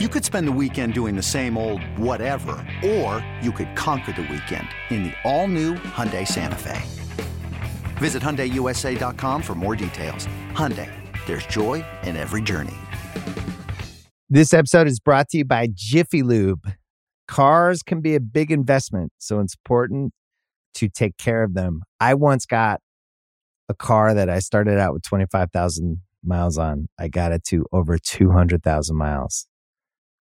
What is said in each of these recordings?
You could spend the weekend doing the same old whatever, or you could conquer the weekend in the all-new Hyundai Santa Fe. Visit HyundaiUSA.com for more details. Hyundai, there's joy in every journey. This episode is brought to you by Jiffy Lube. Cars can be a big investment, so it's important to take care of them. I once got a car that I started out with 25,000 miles on. I got it to over 200,000 miles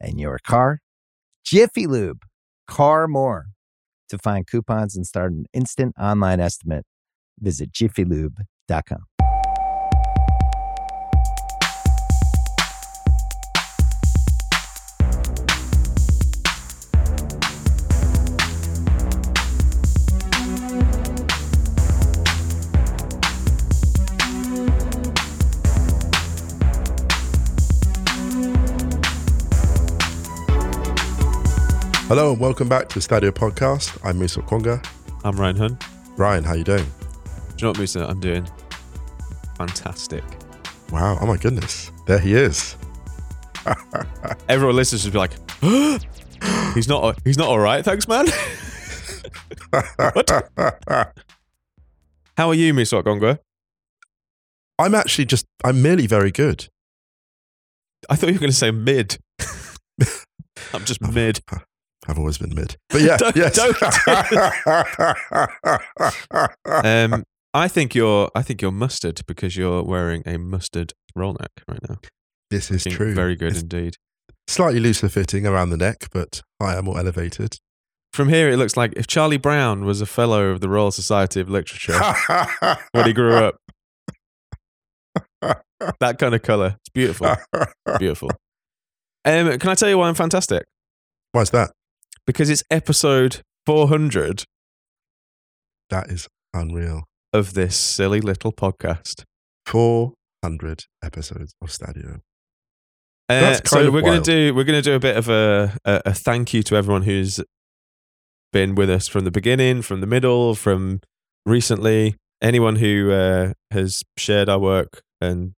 and your car. Jiffy Lube, car more. To find coupons and start an instant online estimate, visit jiffylube.com. Hello and welcome back to the Stadio Podcast. I'm Musa Okwonga. I'm Ryan Hunn. Ryan, how you doing? Do you know what, Musa? I'm doing fantastic. Wow, oh my goodness. There he is. Everyone listens should be like, he's not he's not all right, thanks, man. How are you, Musa Okwonga? I'm actually just I'm merely very good. I thought you were going to say mid. I'm just mid. I've always been mid. But yeah, Don't- yes. Um, I think you're I think you're mustard because you're wearing a mustard roll neck right now. this is Looking true. Very good It's indeed. slightly looser fitting around the neck, but I am more elevated. From here, it looks like if Charlie Brown was a fellow of the Royal Society of Literature when he grew up. That kind of color. It's beautiful. Beautiful. Um, can I tell you why I'm fantastic? Why's that? Because it's episode 400 That is unreal. of this silly little podcast. 400 episodes of Stadio. Uh, That's kind so of we're going wild. to do we're going to do a bit of a, a a thank you to everyone who's been with us from the beginning, from the middle, from recently. Anyone who uh, has shared our work and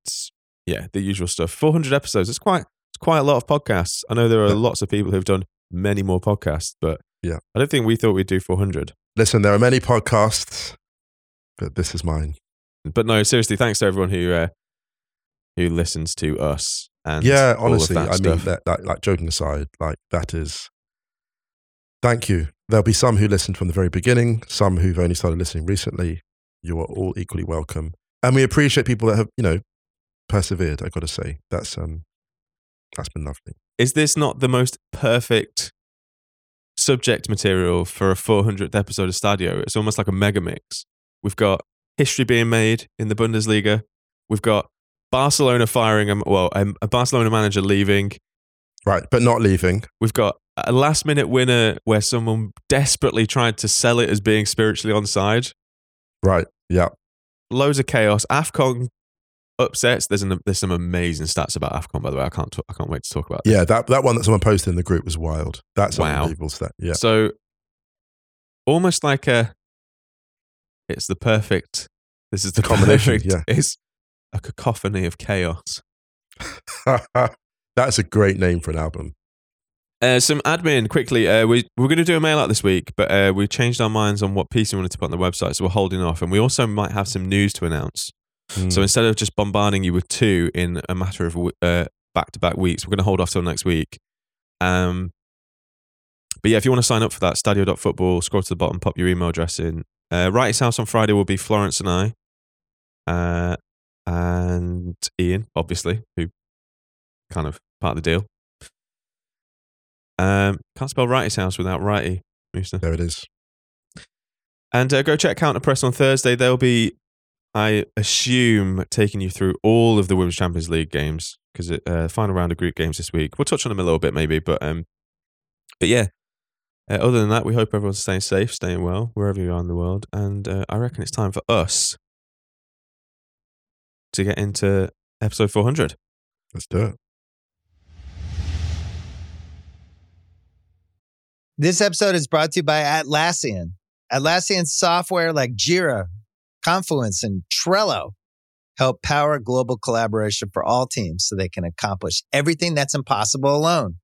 yeah, the usual stuff. 400 episodes. It's quite it's quite a lot of podcasts. I know there are lots of people who've done many more podcasts, but Yeah. I don't think we thought we'd do 400. Listen, there are many podcasts, but this is mine. But no, seriously, thanks to everyone who uh, who listens to us. And yeah, honestly, that I mean, stuff. that, like, like joking aside, like that is. Thank you. There'll be some who listened from the very beginning, some who've only started listening recently. You are all equally welcome, and we appreciate people that have, you know, persevered. I got to say, that's um, that's been lovely. is this not the most perfect subject material for a 400th episode of Stadio? It's almost like a mega mix. We've got history being made in the Bundesliga. We've got Barcelona firing a well, a, a Barcelona manager leaving. Right, but not leaving. We've got a last minute winner where someone desperately tried to sell it as being spiritually onside. Right, yeah. Loads of chaos. Afcon upsets. There's an, there's some amazing stats about Afcon by the way. I can't talk, I can't wait to talk about. this. Yeah, that, that one that someone posted in the group was wild. That's Wow. unbelievable stat. Yeah. So almost like a it's the perfect this is the Combination, perfect, yeah. It's a cacophony of chaos. That's a great name for an album. Uh, some admin quickly. Uh, we we're going to do a mail out this week, but uh, we changed our minds on what piece we wanted to put on the website, so we're holding off. And we also might have some news to announce. Hmm. So instead of just bombarding you with two in a matter of back to back weeks, we're going to hold off till next week. Um, but yeah, if you want to sign up for that, stadio.football, scroll to the bottom, pop your email address in. Uh, Wrighty's house on Friday will be Florence and I, uh, and Ian, obviously, who kind of part of the deal. Um, can't spell Wrighty's house without Wrighty, Musa. there it is. And uh, go check Counter Press on Thursday. They'll be, I assume, taking you through all of the Women's Champions League games because uh, final round of group games this week. We'll touch on them a little bit maybe, but um, but yeah. Uh, other than that, we hope everyone's staying safe, staying well wherever you are in the world, and uh, I reckon it's time for us to get into episode 400. Let's do it. This episode is brought to you by Atlassian. Atlassian software like Jira, Confluence, and Trello help power global collaboration for all teams so they can accomplish everything that's impossible alone.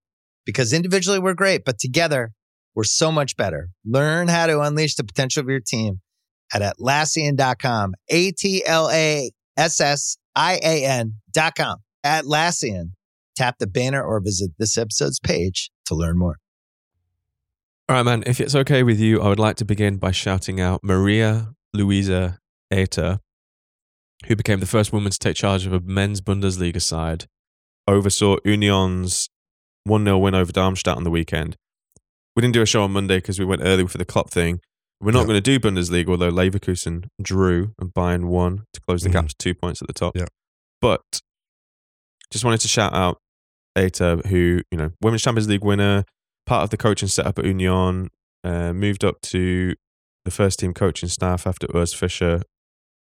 Because individually we're great, but together we're so much better. Learn how to unleash the potential of your team at Atlassian.com. A T L A S S I A N.com. Atlassian. Tap the banner or visit this episode's page to learn more. All right, man. If it's okay with you, I would like to begin by shouting out Maria Luisa Eta, who became the first woman to take charge of a men's Bundesliga side, oversaw Union's 1 0 win over Darmstadt on the weekend. We didn't do a show on Monday because we went early for the Klopp thing. We're not Yeah. going to do Bundesliga, although Leverkusen drew and Bayern won to close the gap Mhm. to two points at the top. Yeah. But just wanted to shout out Eta, who, you know, Women's Champions League winner, part of the coaching setup at Union, uh, moved up to the first team coaching staff after Urs Fischer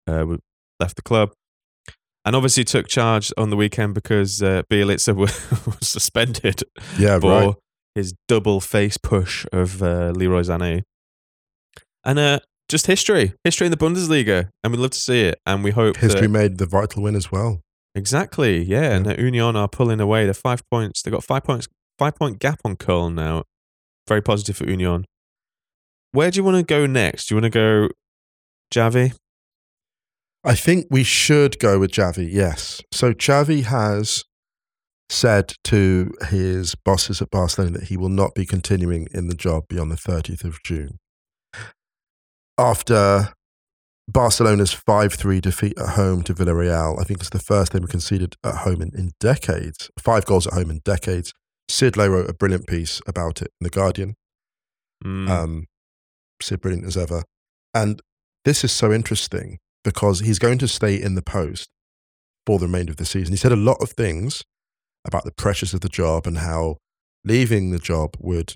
uh, left the club. And obviously took charge on the weekend because uh, Bjelica wa- was suspended Yeah, for right. his double face push of uh, Leroy Sané. And uh, just history, history in the Bundesliga, and we'd love to see it. And we hope History that, made the vital win as well. exactly, yeah. And Union are pulling away. They're five points. They got five points, five point gap on Köln now. Very positive for Union. Where do you want to go next? Do you want to go Xavi? I think we should go with Xavi, yes. So Xavi has said to his bosses at Barcelona that he will not be continuing in the job beyond the 30th of June. After Barcelona's 5 3 defeat at home to Villarreal, I think it's the first they were conceded at home in, in decades, five goals at home in decades. Sid Lowe wrote a brilliant piece about it in The Guardian. Mm, Um, Sid brilliant as ever. And this is so interesting because he's going to stay in the post for the remainder of the season. He said a lot of things about the pressures of the job and how leaving the job would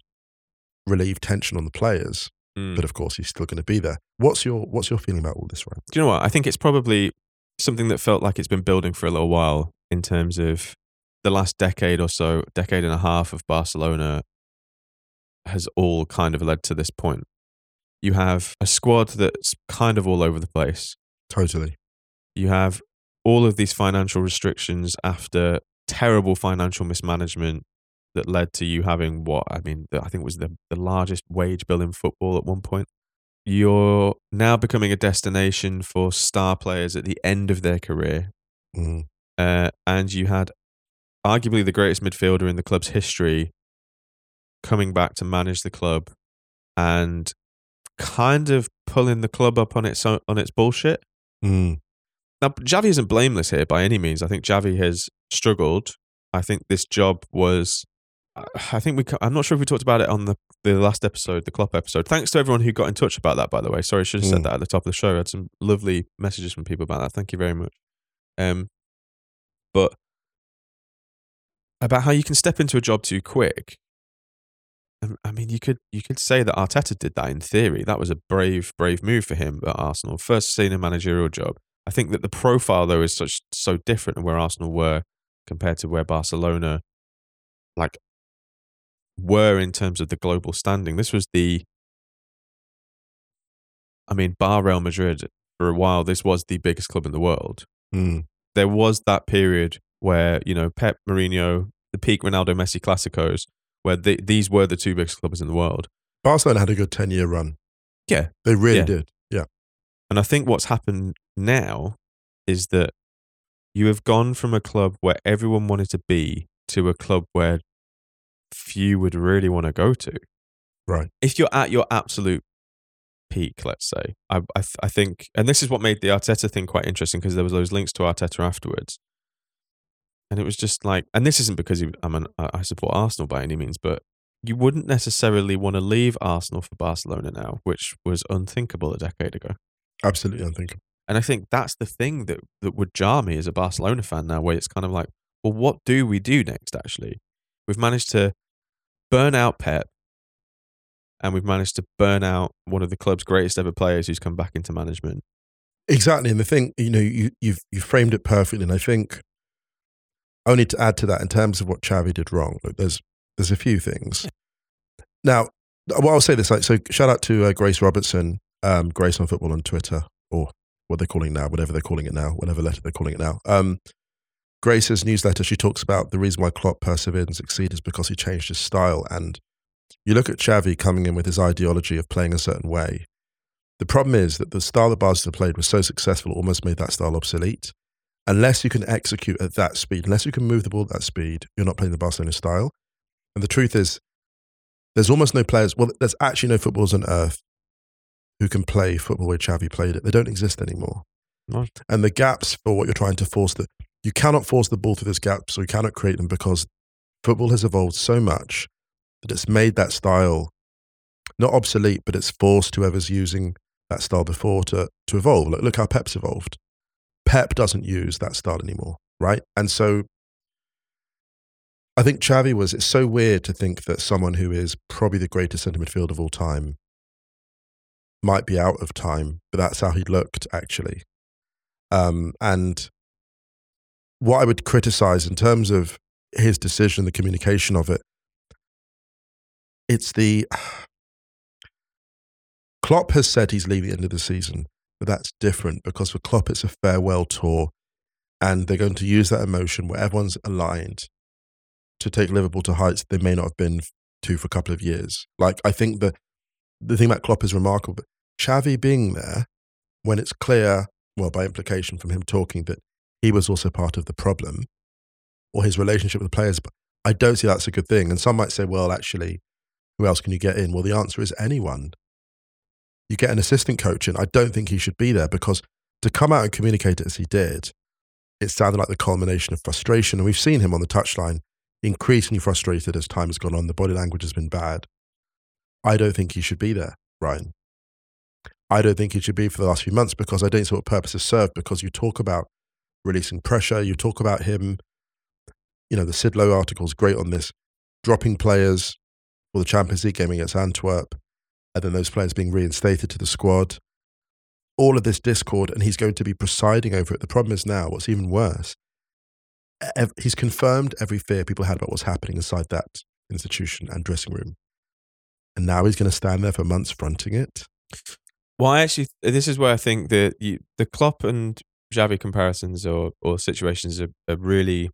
relieve tension on the players. mm. But of course, he's still going to be there. What's your What's your feeling about all this, Ryan? Do you know what? I think it's probably something that felt like it's been building for a little while in terms of the last decade or so, decade and a half of Barcelona has all kind of led to this point. You have a squad that's kind of all over the place. Totally. You have all of these financial restrictions after terrible financial mismanagement that led to you having what I mean, I think it was the, the largest wage bill in football at one point. You're now becoming a destination for star players at the end of their career. Mm. Uh, and you had arguably the greatest midfielder in the club's history coming back to manage the club and kind of pulling the club up on its on its bullshit. Mm. Now, Xavi isn't blameless here by any means. I think Xavi has struggled. I think this job was. I think we. I'm not sure if we talked about it on the, the last episode, the Klopp episode. Thanks to everyone who got in touch about that. By the way, sorry, I should have said Mm. that at the top of the show. I had some lovely messages from people about that. Thank you very much. Um, but about how you can step into a job too quick. I mean, you could you could say that Arteta did that in theory. That was a brave, brave move for him at Arsenal. First senior managerial job. I think that the profile though is such so different than where Arsenal were compared to where Barcelona, like, were in terms of the global standing. This was the, I mean, bar Real Madrid for a while. This was the biggest club in the world Mm. there was that period where you know Pep Mourinho, the peak Ronaldo Messi Classicos, where the, these were the two biggest clubs in the world. Barcelona had a good 10 year run. Yeah. They really Yeah. did. Yeah. And I think what's happened now is that you have gone from a club where everyone wanted to be to a club where few would really want to go to. Right. If you're at your absolute peak, let's say, I, I, I think, and this is what made the Arteta thing quite interesting because there was those links to Arteta afterwards. And it was just like, and this isn't because I'm an, I I support Arsenal by any means, but you wouldn't necessarily want to leave Arsenal for Barcelona now, which was unthinkable a decade ago. Absolutely unthinkable. And I think that's the thing that, that would jar me as a Barcelona fan now, where it's kind of like, well, what do we do next? Actually, we've managed to burn out Pep, and we've managed to burn out one of the club's greatest ever players who's come back into management. Exactly, and the thing you know you you've you've framed it perfectly, and I think only to add to that in terms of what Xavi did wrong. Look, there's there's a few things. Now, well, I'll say this: like, so shout out to uh, Grace Robertson, um, Grace on Football on Twitter, or what they're calling it now, whatever they're calling it now, whatever letter they're calling it now. Um, Grace's newsletter, she talks about the reason why Klopp persevered and succeeded is because he changed his style. And you look at Xavi coming in with his ideology of playing a certain way. The problem is that the style that Barcelona played was so successful, it almost made that style obsolete. Unless you can execute at that speed, unless you can move the ball at that speed, you're not playing the Barcelona style. And the truth is, there's almost no players. Well, there's actually no footballers on earth who can play football where Xavi played it. They don't exist anymore. No. And the gaps for what you're trying to force the you cannot force the ball through those gaps, or you cannot create them because football has evolved so much that it's made that style not obsolete, but it's forced whoever's using that style before to to evolve. Look, look how Pep's evolved. Pep doesn't use that style anymore, right? And so I think Xavi was, it's so weird to think that someone who is probably the greatest centre midfielder of all time might be out of time, but that's how he looked actually. Um, and what I would criticize in terms of his decision, the communication of it, it's the Klopp has said he's leaving at the end of the season, but that's different because for Klopp it's a farewell tour, and they're going to use that emotion where everyone's aligned to take Liverpool to heights they may not have been to for a couple of years. Like I think the the thing about Klopp is remarkable, but Xavi being there when it's clear, well, by implication from him talking that he was also part of the problem or his relationship with the players, but I don't see that's a good thing. And some might say, well, actually, who else can you get in? Well, the answer is anyone. You get an assistant coach in. I don't think he should be there because to come out and communicate it as he did, it sounded like the culmination of frustration. And we've seen him on the touchline increasingly frustrated as time has gone on. The body language has been bad. I don't think he should be there, Ryan. I don't think he should be for the last few months because I don't see what purpose is served because you talk about releasing pressure, you talk about him, you know, the Sid Lowe article is great on this, dropping players for the Champions League game against Antwerp, and then those players being reinstated to the squad. All of this discord, and he's going to be presiding over it. The problem is now, what's even worse, he's confirmed every fear people had about what's happening inside that institution and dressing room. And now he's going to stand there for months fronting it. Well, I actually, this is where I think that the Klopp and Xavi comparisons or or situations are, are really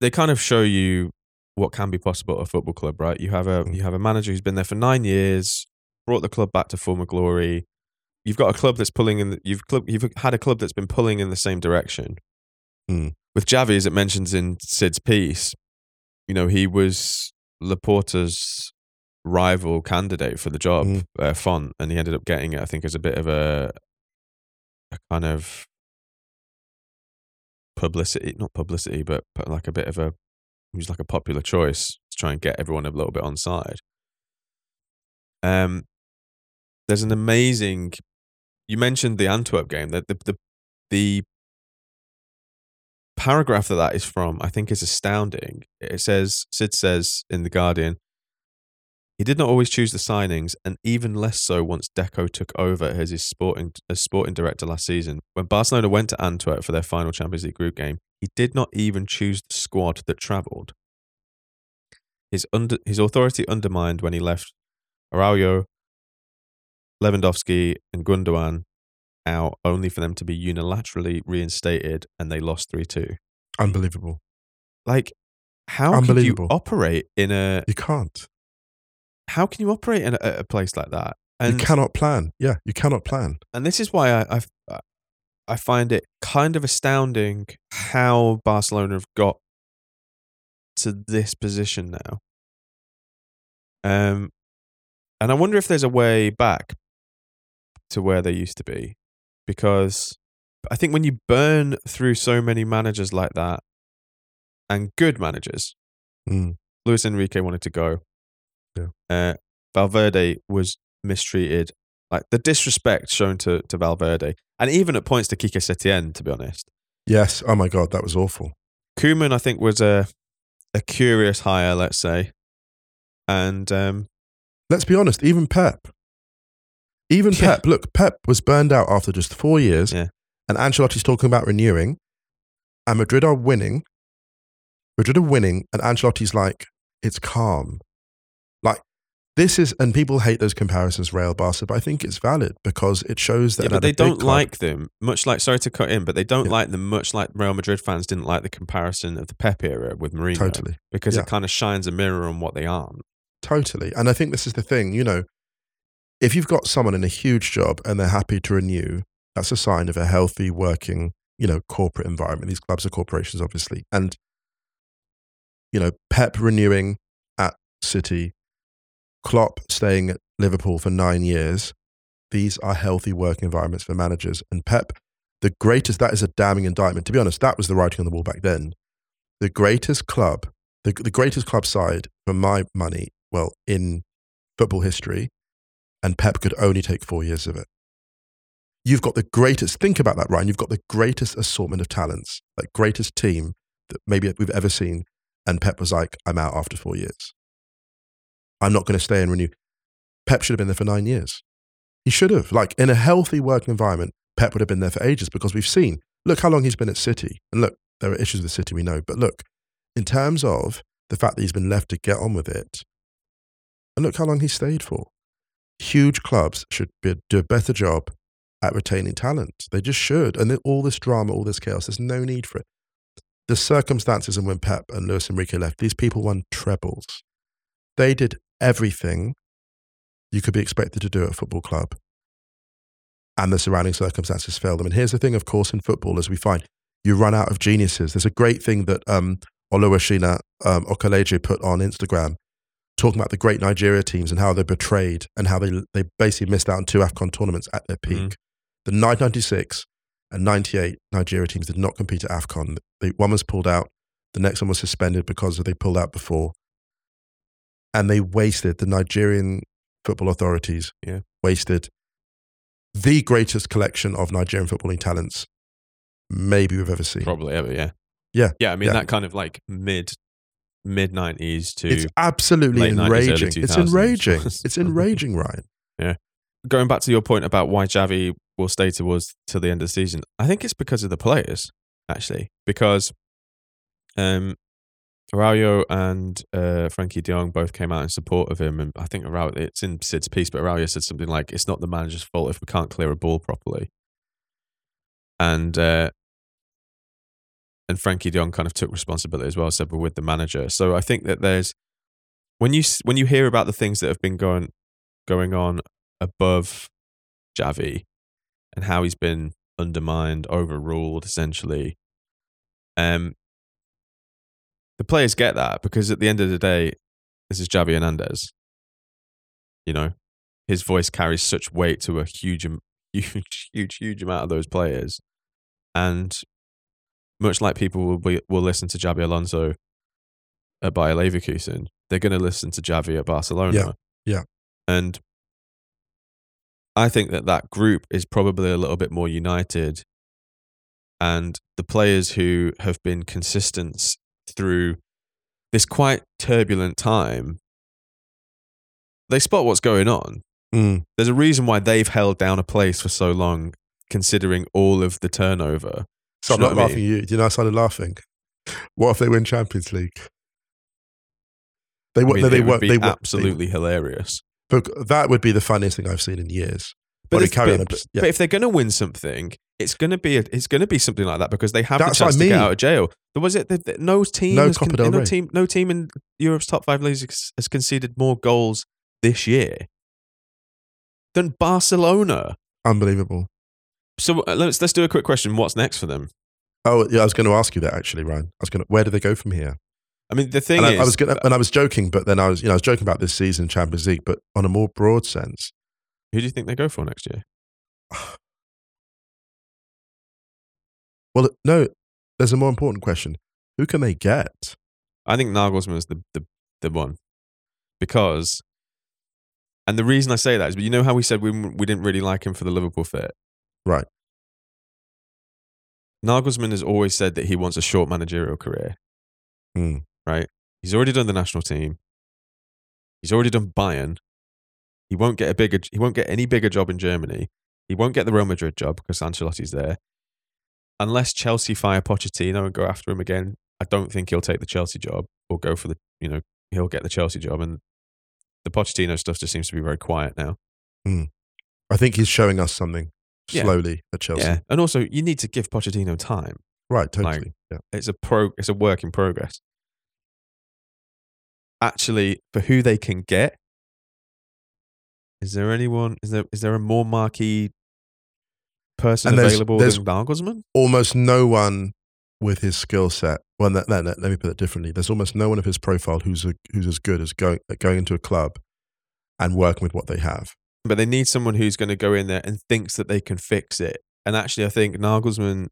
they kind of show you what can be possible at a football club, right? You have a Mm. you have a manager who's been there for nine years, brought the club back to former glory. You've got a club that's pulling in. The, you've club you've had a club that's been pulling in the same direction. Mm. With Xavi, as it mentions in Sid's piece, you know he was Laporta's rival candidate for the job, Mm. uh, Font, and he ended up getting it. I think as a bit of a a kind of publicity, not publicity, but, but like a bit of a was like a popular choice to try and get everyone a little bit on side. Um, there's an amazing. You mentioned the Antwerp game. The the the, the paragraph that that is from, I think, is astounding. It says Sid says in the Guardian. He did not always choose the signings, and even less so once Deco took over as his sporting as sporting director last season. When Barcelona went to Antwerp for their final Champions League group game, he did not even choose the squad that travelled. His under his authority undermined when he left Araujo, Lewandowski, and Gundogan out, only for them to be unilaterally reinstated, and they lost three two. Unbelievable. Like, how can you operate in a You can't. How can you operate in a, a place like that? you cannot plan. Yeah, you cannot plan. and this is why I, I I find it kind of astounding how Barcelona have got to this position now. Um, and I wonder if there's a way back to where they used to be, because I think when you burn through so many managers like that, and good managers, Mm. Luis Enrique wanted to go. Yeah. Uh, Valverde was mistreated. Like the disrespect shown to, to Valverde, and even at points to Quique Setien, to be honest. Yes. Oh my God, that was awful. Koeman, I think, was a a curious hire, let's say, and um, Let's be honest, even Pep. Even Yeah. Pep, look, Pep was burned out after just four years, Yeah. and Ancelotti's talking about renewing, and Madrid are winning. Madrid are winning, and Ancelotti's like, it's calm. This is, and people hate those comparisons, Real Barca, but I think it's valid because it shows that yeah, but they don't club- like them. Much like, sorry to cut in, but they don't Yeah. like them. Much like Real Madrid fans didn't like the comparison of the Pep era with Mourinho, Totally. because Yeah. it kind of shines a mirror on what they aren't. Totally. And I think this is the thing, you know, if you've got someone in a huge job and they're happy to renew, that's a sign of a healthy, working, you know, corporate environment. These clubs are corporations, obviously. And, you know, Pep renewing at City, Klopp staying at Liverpool for nine years. These are healthy working environments for managers. And Pep, the greatest, that is a damning indictment. To be honest, that was the writing on the wall back then. The greatest club, the, the greatest club side for my money, well, in football history, and Pep could only take four years of it. You've got the greatest, think about that, Ryan. You've got the greatest assortment of talents, like greatest team that maybe we've ever seen. And Pep was like, I'm out after four years. I'm not going to stay and renew. Pep should have been there for nine years. He should have. Like in a healthy working environment, Pep would have been there for ages because we've seen, look how long he's been at City. And look, there are issues with City, we know. But look, in terms of the fact that he's been left to get on with it, and look how long he stayed for. Huge clubs should be, do a better job at retaining talent. They just should. And all this drama, all this chaos, there's no need for it. The circumstances and when Pep and Luis Enrique left, these people won trebles. They did everything you could be expected to do at a football club. And the surrounding circumstances fail them. And here's the thing, of course, in football, as we find, you run out of geniuses. There's a great thing that um, Oluwashina um, Okeleji put on Instagram talking about the great Nigeria teams and how they're betrayed and how they, they basically missed out on two AFCON tournaments at their peak. Mhm. The 1996 and 98 Nigeria teams did not compete at AFCON. They, one was pulled out, the next one was suspended because they pulled out before. And they wasted, the Nigerian football authorities Yeah. wasted the greatest collection of Nigerian footballing talents maybe we've ever seen. Probably ever, yeah. Yeah. Yeah, I mean Yeah. that kind of like mid mid nineties to It's absolutely late 90s, early enraging. It's enraging. It's enraging, Ryan. Yeah. Going back to your point about why Xavi will stay towards till the end of the season, I think it's because of the players, actually. Because um Araujo and uh, Frankie De Jong both came out in support of him, and I think Araujo, it's in Sid's piece, but Araujo said something like, "It's not the manager's fault if we can't clear a ball properly." And uh, and Frankie De Jong kind of took responsibility as well, said we're with the manager. So I think that there's when you when you hear about the things that have been going going on above Xavi and how he's been undermined, overruled, essentially. Um, the players get that because at the end of the day, this is Xavi Hernandez. You know, his voice carries such weight to a huge, huge, huge, huge amount of those players, and much like people will be, will listen to Xabi Alonso at Bayer Leverkusen, they're going to listen to Xavi at Barcelona. Yeah, yeah. and I think that that group is probably a little bit more united. And the players who have been consistent through this quite turbulent time, they spot what's going on. Mm. There's a reason why they've held down a place for so long, considering all of the turnover. So I'm not know what I laughing at you. Do you know I started laughing? What if they win Champions League? They, I mean, no, they it would be They absolutely hilarious. But that would be the funniest thing I've seen in years. But, it's- but- but- Yeah. but if they're going to win something, it's going to be a, it's to be something like that because they have That's the I chance to get out of jail. There was it. The, no team, No has del no team, no team in Europe's top five leagues has- has conceded more goals this year than Barcelona. Unbelievable. So uh, let's let's do a quick question. What's next for them? Oh, yeah, I was going to ask you that actually, Ryan. I was going to, where do they go from here? I mean, the thing And I, is, I was going to, and I was joking, but then I was, you know, I was joking about this season Champions League, but on a more broad sense, who do you think they go for next year? well, no, there's a more important question. Who can they get? I think Nagelsmann's the, the the one because, and the reason I say that is, but you know how we said we we didn't really like him for the Liverpool fit, Right. Nagelsmann has always said that he wants a short managerial career. Hmm. Right? He's already done the national team. He's already done Bayern. He won't get a bigger. He won't get any bigger job in Germany. He won't get the Real Madrid job because Ancelotti's there. Unless Chelsea fire Pochettino and go after him again, I don't think he'll take the Chelsea job or go for the. You know, he'll get the Chelsea job, and the Pochettino stuff just seems to be very quiet now. Hmm. I think he's showing us something Yeah. slowly at Chelsea. Yeah, and also you need to give Pochettino time. Right, totally. Like- yeah. It's a pro. It's a work in progress. Actually, for who they can get, is there anyone? Is there is there a more marquee person And there's- available there's- than Nagelsmann? Almost no one with his skill set. Well, no, no, no, let me put it differently. There's almost no one of his profile who's a, who's as good as going going into a club and working with what they have. But they need someone who's going to go in there and thinks that they can fix it. And actually, I think Nagelsmann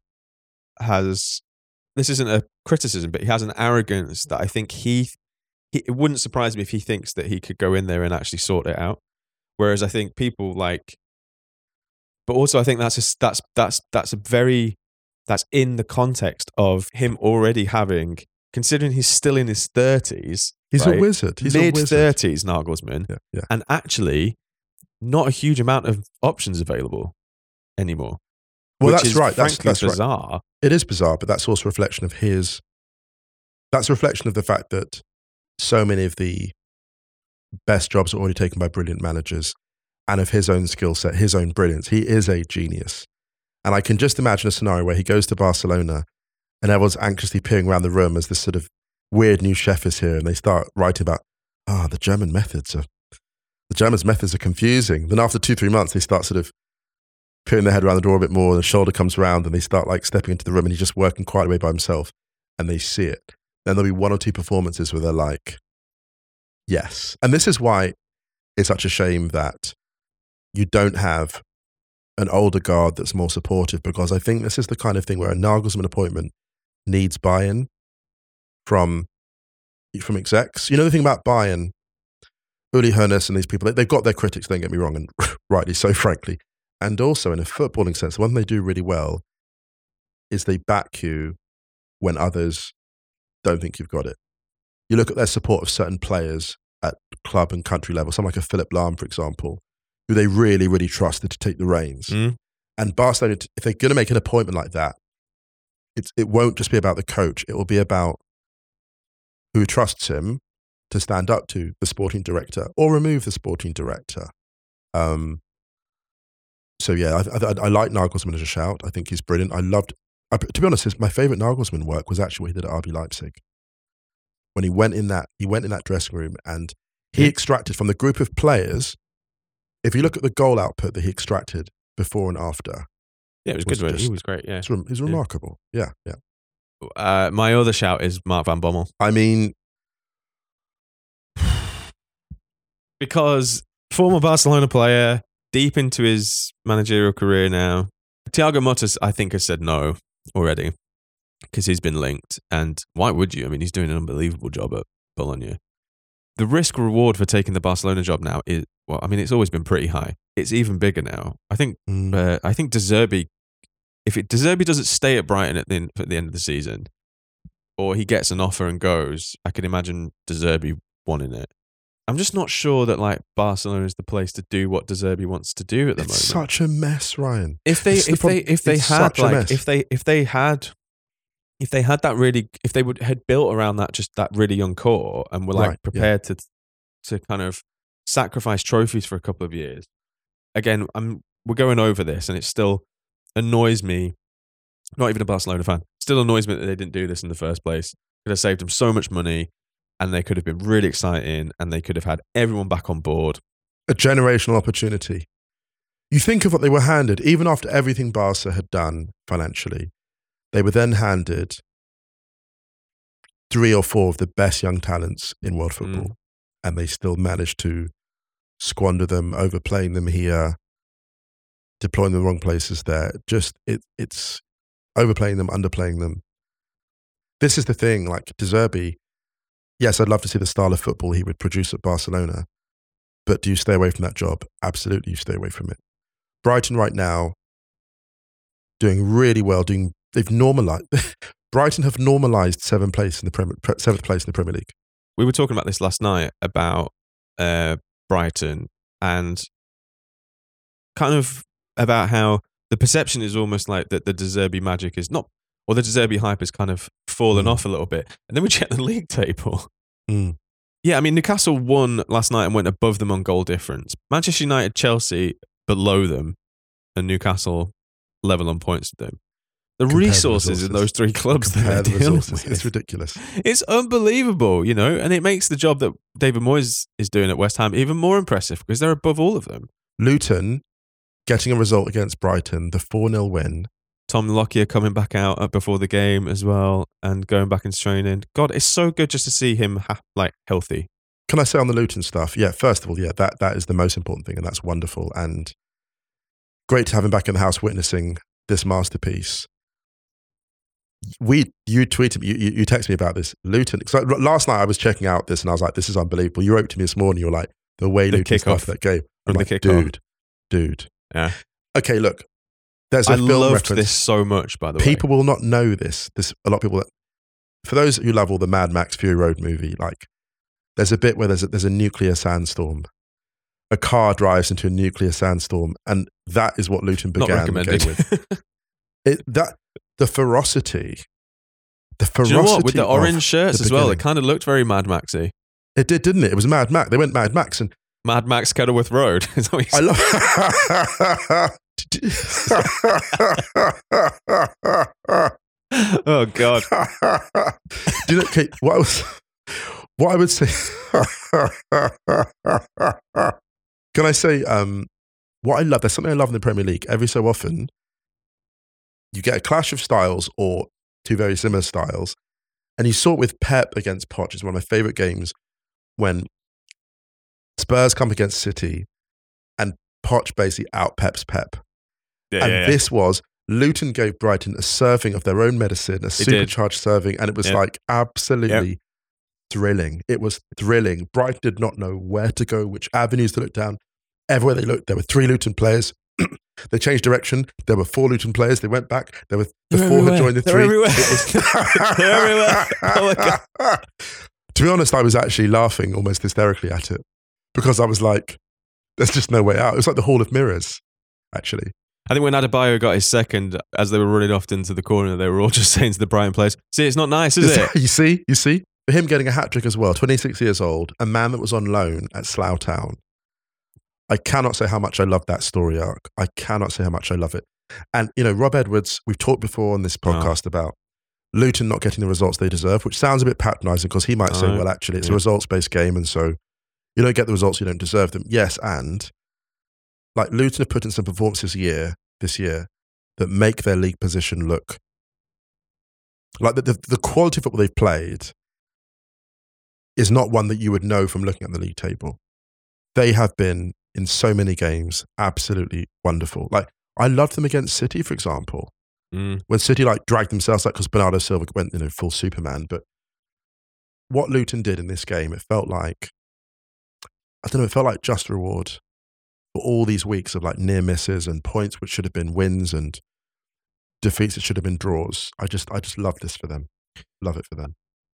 has. This isn't a criticism, but he has an arrogance that I think he, he. It wouldn't surprise me if he thinks that he could go in there and actually sort it out. Whereas I think people like. But also, I think that's a, that's that's that's a very that's in the context of him already having, considering he's still in his thirties. He's a wizard. He's a mid wizard. thirties, Nagelsmann Yeah, yeah. and actually not a huge amount of options available anymore. Well, that's right. That's, that's right. bizarre. It is bizarre, but that's also a reflection of his. That's a reflection of the fact that so many of the best jobs are already taken by brilliant managers and of his own skill set, his own brilliance. He is a genius. And I can just imagine a scenario where he goes to Barcelona and everyone's anxiously peering around the room as this sort of weird new chef is here and they start writing about, ah, the German methods are, the Germans' methods are confusing. Then after two, three months, they start sort of peering their head around the door a bit more and the shoulder comes around and they start like stepping into the room and he's just working quietly away by himself and they see it. Then there'll be one or two performances where they're like, yes. And this is why it's such a shame that you don't have an older guard that's more supportive because I think this is the kind of thing where a Nagelsmann appointment needs buy-in from from execs. You know the thing about buy-in, Uli Hoeneß and these people, they, they've got their critics, don't get me wrong, and rightly so, frankly. And also in a footballing sense, one they do really well is they back you when others don't think you've got it. You look at their support of certain players at club and country level, someone like a Philipp Lahm, for example, who they really, really trusted to take the reins. Mm. And Barcelona, if they're going to make an appointment like that, it's, it won't just be about the coach. It will be about who trusts him to stand up to the sporting director or remove the sporting director. Um, so yeah, I, I, I like Nagelsmann as a shout. I think he's brilliant. I loved, I, to be honest, his, my favorite Nagelsmann work was actually what he did at RB Leipzig. When he went in that, he went in that dressing room and he extracted from the group of players. If you look at the goal output that he extracted before and after, Yeah, it was, Was good. just- He was great. Yeah. it's, rem- it's remarkable. Yeah, yeah. Uh, my other shout is Mark Van Bommel I mean, because former Barcelona player, deep into his managerial career now. Thiago Motta, I think, has said no already because he's been linked. And why would you? I mean, he's doing an unbelievable job at Bologna. The risk reward for taking the Barcelona job now is well, I mean, it's always been pretty high. It's even bigger now. I think mm, uh, I think De Zerbi, if it De Zerbi doesn't stay at Brighton at the end, at the end of the season, or he gets an offer and goes, I can imagine De Zerbi wanting it. I'm just not sure that like Barcelona is the place to do what De Zerbi wants to do at the it's moment. such a mess, Ryan. if they it's the if they if they had like mess. if they if they had if they had that really if they would had built around that just that really young core and were like Right, yeah. prepared to to kind of sacrifice trophies for a couple of years. Again, I'm we're going over this and it still annoys me. Not even a Barcelona fan. Still annoys me that they didn't do this in the first place. Could have saved them so much money and they could have been really exciting and they could have had everyone back on board. a generational opportunity. You think of what they were handed, even after everything Barca had done financially, they were then handed three or four of the best young talents in world hmm. football, and they still managed to squander them, overplaying them here, deploying them in the wrong places there. Just it, it's overplaying them, underplaying them. This is the thing, like De Zerbi, yes, I'd love to see the style of football he would produce at Barcelona. But do you stay away from that job? Absolutely, you stay away from it. Brighton right now, doing really well, doing they've normalized. Brighton have normalized seventh place in the Premier, seventh place in the Premier League. We were talking about this last night about uh, Brighton and kind of about how the perception is almost like that the De Zerbi magic is not, or the De Zerbi hype has kind of fallen Mm. off a little bit. And then we check the league table. Mm. Yeah, I mean, Newcastle won last night and went above them on goal difference. Manchester United, Chelsea below them, and Newcastle level on points with them. The the resources, in those three clubs that they're the dealing resources. with. It's ridiculous. It's unbelievable, you know, and it makes the job that David Moyes is doing at West Ham even more impressive because they're above all of them. Luton getting a result against Brighton, the 4 0 win. Tom Lockyer coming back out uh, before the game as well and going back into training. God, it's so good just to see him ha- like healthy. Can I say on the Luton stuff? Yeah, first of all, yeah, that, that is the most important thing, and that's wonderful. And great to have him back in the house witnessing this masterpiece. We, you tweeted me, you, you texted me about this. Luton, because last night I was checking out this and I was like, this is unbelievable. You wrote to me this morning, you were like, the way The Luton started that game. I'm The like, dude, dude. Yeah. Okay, look, there's a I loved reference. this so much, by the people way. People will not know this. This a lot of people. That, for those who love all the Mad Max Fury Road movie, like there's a bit where there's a, there's a nuclear sandstorm. A car drives into a nuclear sandstorm, and that is what Luton began the game with. It, that the ferocity, the Do ferocity. you know what? With the orange shirts the as well, it kind of looked very Mad Maxy. it did, didn't it? It was Mad Max. They went Mad Max, and Mad Max Kenilworth Road. Is that what you I love. oh God. Do you know, okay, what I was, what I would say, can I say, um, what I love, there's something I love in the Premier League. Every so often, you get a clash of styles or two very similar styles. And you saw it with Pep against Poch. It's one of my favorite games when Spurs come against City and Poch basically out Pep's Pep. Yeah, and yeah, yeah. this was Luton gave Brighton a serving of their own medicine, a supercharged serving, and it was like absolutely thrilling. It was thrilling. Brighton did not know where to go, which avenues to look down. Everywhere they looked, there were three Luton players. They changed direction. There were four Luton players. They went back. There were the They're four had joined the They're three. everywhere. It was- They're everywhere. Oh my God. to be honest, I was actually laughing almost hysterically at it because I was like, "There's just no way out." It was like the Hall of Mirrors, actually. I think when Adebayo got his second, as they were running off into the corner, they were all just saying to the Brighton players, "See, it's not nice, is it?" you see, you see, for him getting a hat trick as well, 26 years old, a man that was on loan at Slough Town. I cannot say how much I love that story arc. I cannot say how much I love it. And you know, Rob Edwards, we've talked before on this Oh. podcast about Luton not getting the results they deserve, which sounds a bit patronising because he might say, Oh, "Well, actually, it's yeah. a results-based game, and so you don't get the results, you don't deserve them." Yes, and like Luton have put in some performances year this year that make their league position look like the, the, the quality of football they've played is not one that you would know from looking at the league table. They have been in so many games absolutely wonderful. Like I loved them against City, for example, Mm. when City like dragged themselves up because Bernardo Silva went you know full Superman. But what Luton did in this game, it felt like I don't know, it felt like just reward for all these weeks of like near misses and points which should have been wins and defeats that should have been draws. I just I just love this for them. Love it for them.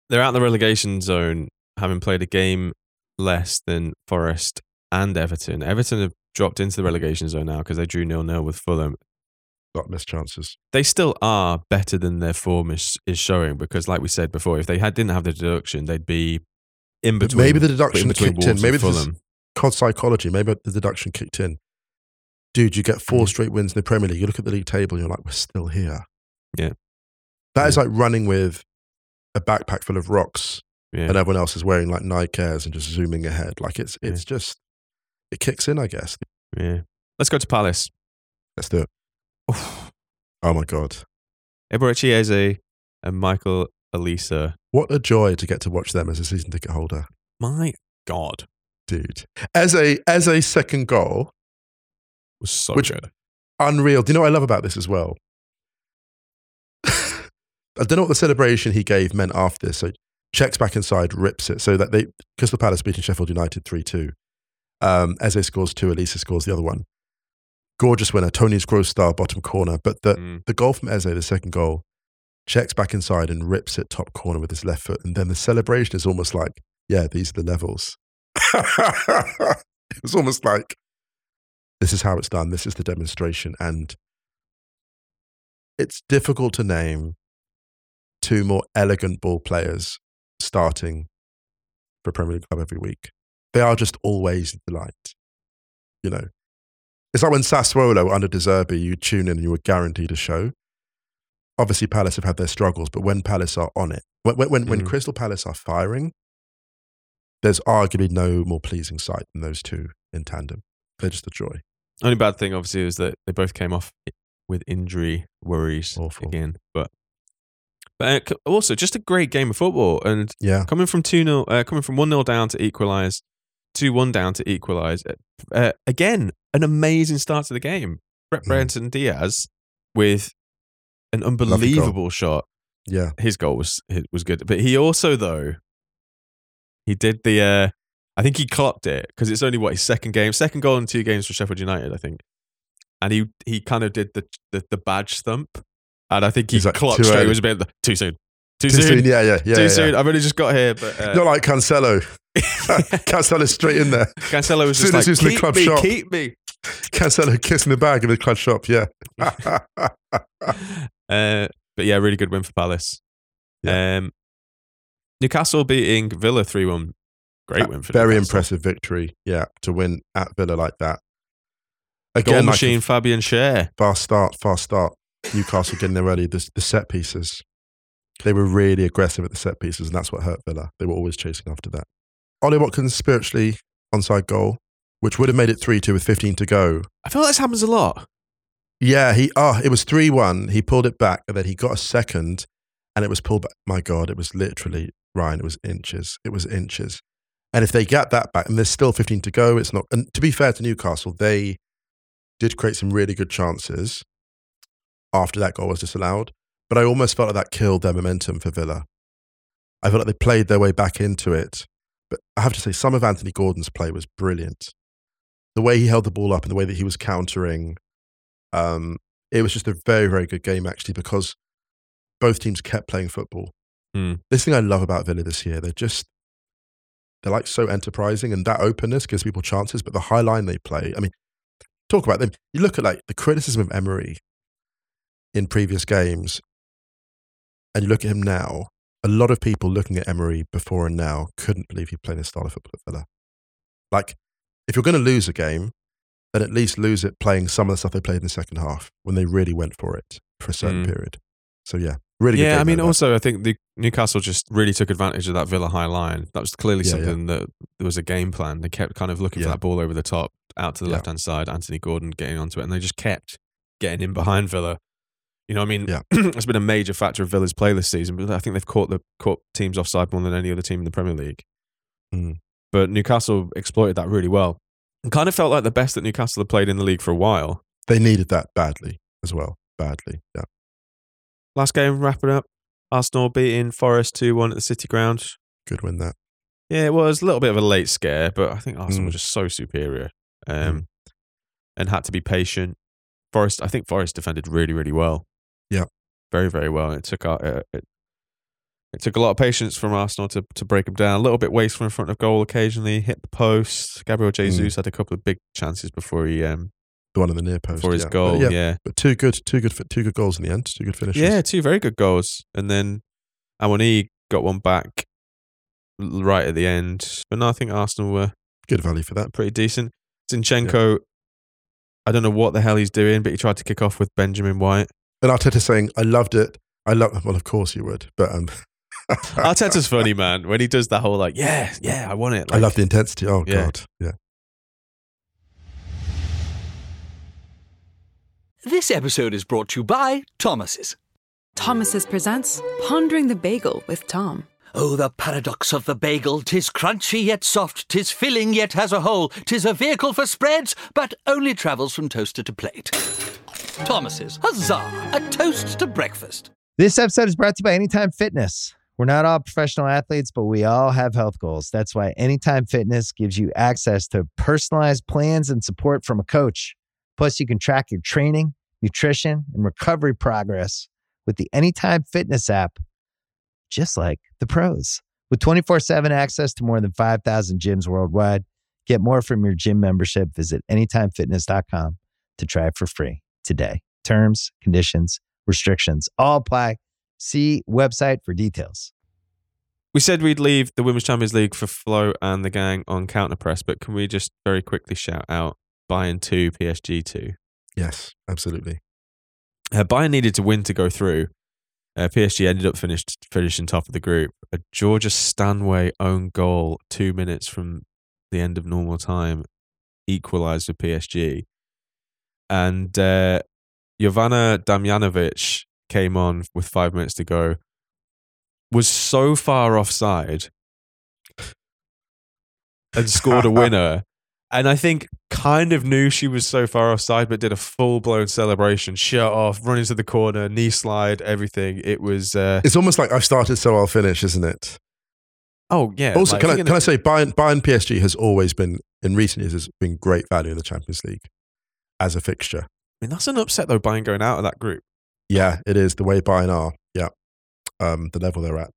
They're out in the relegation zone, having played a game less than Forest and Everton. Everton have dropped into the relegation zone now because they drew nil nil with Fulham. Got missed chances. They still are better than their form is, is showing because, like we said before, if they had didn't have the deduction, they'd be in But between. maybe the deduction kicked in. Maybe is Fulham. COD psychology. Maybe the deduction kicked in. Dude, you get four Mm. straight wins in the Premier League. You look at the league table and you're like, we're still here. Yeah. That is Yeah. like running with a backpack full of rocks Yeah. and everyone else is wearing like Nike Airs and just zooming ahead. Like it's it's just it kicks in, I guess. yeah. Let's go to Palace. Let's do it. Oh my god. Eze and Michael Olise. What a joy to get to watch them as a season ticket holder. My God, Dude. As a as a second goal, was so Which- good. unreal. Do you know what I love about this as well? I don't know what the celebration he gave meant after this. So checks back inside, rips it. So that they Crystal Palace beating Sheffield United 3 2. Um, Eze scores two, Olise scores the other one. Gorgeous winner, Tony's Gross style, bottom corner. But the, Mm. the goal from Eze, the second goal, checks back inside and rips it top corner with his left foot. And then the celebration is almost like, yeah, these are the levels. it was almost like, this is how it's done. This is the demonstration. And it's difficult to name two more elegant ball players starting for Premier League club every week. They are just always a delight. You know, it's like when Sassuolo under De Zerbi, you tune in and you were guaranteed a show. Obviously, Palace have had their struggles, but when Palace are on it, when, when, when Mm. Crystal Palace are firing, there's arguably no more pleasing sight than those two in tandem. They're just a joy. Only bad thing, obviously, is that they both came off with injury worries Awful. again. But but uh, also just a great game of football, and Yeah. coming from two 0 uh, coming from one 0 down to equalise, two one down to equalise. Uh, again, an amazing start to the game. Brett Mm. Brereton Diaz with an unbelievable shot. Yeah. His goal was it was good, but he also though he did the. Uh, I think he clocked it because it's only what his second game, second goal in two games for Sheffield United, I think. And he he kind of did the the, the badge thump, and I think he He's like, clocked straight. It was a bit too soon, too, Too soon, soon. Yeah, yeah, yeah. too yeah, soon. I've only just got here, but uh, Not like Cancelo. Cancelo's straight in there. Cancelo was Soon just as like, keep club me, shop." keep me. Cancelo kissing the bag in the club shop. Yeah. Uh, but yeah, really good win for Palace. Um, Newcastle beating Villa three one. Great win for Very Newcastle. impressive victory. Yeah, to win at Villa like that. Goal Again, like machine Fabian Schär. fast start, fast start. Newcastle getting there early. The, the set pieces, they were really aggressive at the set pieces, and that's what hurt Villa. They were always chasing after that. Ollie Watkins spiritually onside goal, which would have made it three two with fifteen to go. I feel like this happens a lot. Yeah, he oh, it was three one. He pulled it back, and then he got a second, and it was pulled back. My God, it was literally Ryan. It was inches. It was inches. And if they get that back, and there's still 15 to go, it's not. And to be fair to Newcastle, they did create some really good chances after that goal was disallowed. But I almost felt like that killed their momentum for Villa. I felt like they played their way back into it. But I have to say, some of Anthony Gordon's play was brilliant. The way he held the ball up and the way that he was countering, um, it was just a very, very good game actually because both teams kept playing football. Hmm. This thing I love about Villa this year, they're just they're like so enterprising and that openness gives people chances. But the high line they play, I mean, talk about them. You look at like the criticism of Emery in previous games, and you look at him now. A lot of people looking at Emery before and now couldn't believe he played a style of football at Villa. Like, if you're going to lose a game, then at least lose it playing some of the stuff they played in the second half when they really went for it for a certain Mm. period. So yeah, really. good yeah, I mean, that. also I think the Newcastle just really took advantage of that Villa high line. That was clearly Yeah, yeah. something that there was a game plan. They kept kind of looking for that ball over the top, out to the Yeah. left hand side. Anthony Gordon getting onto it, and they just kept getting in behind Villa. You know, what I mean, Yeah. it's been a major factor of Villa's play this season. But I think they've caught the caught teams offside more than any other team in the Premier League. Mm. But Newcastle exploited that really well. And kind of felt like the best that Newcastle had played in the league for a while. they needed that badly as well. Badly, yeah. Last game, wrapping up. Arsenal beating Forest 2 1 at the City Ground. Good win that. Yeah, it was a little bit of a late scare, but I think Arsenal Mm. were just so superior um, and had to be patient. Forest, I think Forest defended really, really well. Yeah. very, very well. It took uh, uh, it, it took a lot of patience from Arsenal to to break them down. A little bit wasteful in front of goal occasionally. Hit the post. Gabriel Mm. Jesus had a couple of big chances before he um The one in the near post for his yeah. But goal. yeah, yeah. but two good, two good, two good goals in the end. Two good finishes. Yeah, two very good goals. And then Awoniyi got one back right at the end. But no, I think Arsenal were good value for that. pretty decent. Zinchenko, I don't know what the hell he's doing, but he tried to kick off with Benjamin White. And Arteta saying, "I loved it. I love." Well, of course you would, but um, Arteta's funny, man. When he does that whole like, yeah, yeah, I want it. I love the intensity. Oh Yeah. God, yeah. This episode is brought to you by Thomas's. Thomas's presents Pondering the Bagel with Tom. Oh, the paradox of the bagel! Tis crunchy yet soft, tis filling yet has a hole, tis a vehicle for spreads, but only travels from toaster to plate. Thomas's, huzzah! A toast to breakfast. This episode is brought to you by Anytime Fitness. We're not all professional athletes, but we all have health goals. That's why Anytime Fitness gives you access to personalized plans and support from a coach. Plus, you can track your training, nutrition, and recovery progress with the Anytime Fitness app, just like the pros. With 24 7 access to more than 5,000 gyms worldwide, get more from your gym membership. Visit AnytimeFitness.com to try it for free today. Terms, conditions, restrictions all apply. See website for details. We said we'd leave the Women's Champions League for Flo and the gang on counter press, but can we just very quickly shout out Bayern 2, PSG 2? Yes, absolutely. Uh, Bayern needed to win to go through. Uh, PSG ended up finished finishing top of the group. A Georgia Stanway own goal two minutes from the end of normal time equalised for PSG. And uh, Jovana Damnjanovic came on with five minutes to go, was so far offside and scored a winner. And I think kind of knew she was so far offside, but did a full blown celebration, shirt off, run into the corner, knee slide, everything. It was. Uh, It's almost like I've started, so I'll finish, isn't it? oh yeah. also, like, can, I, thinking can I say, Bayern, Bayern PSG has always been, in recent years, has been great value in the Champions League as a fixture. I mean, that's an upset though. Bayern going out of that group. Yeah, it is the way Bayern are. Yeah, um, the level they're at.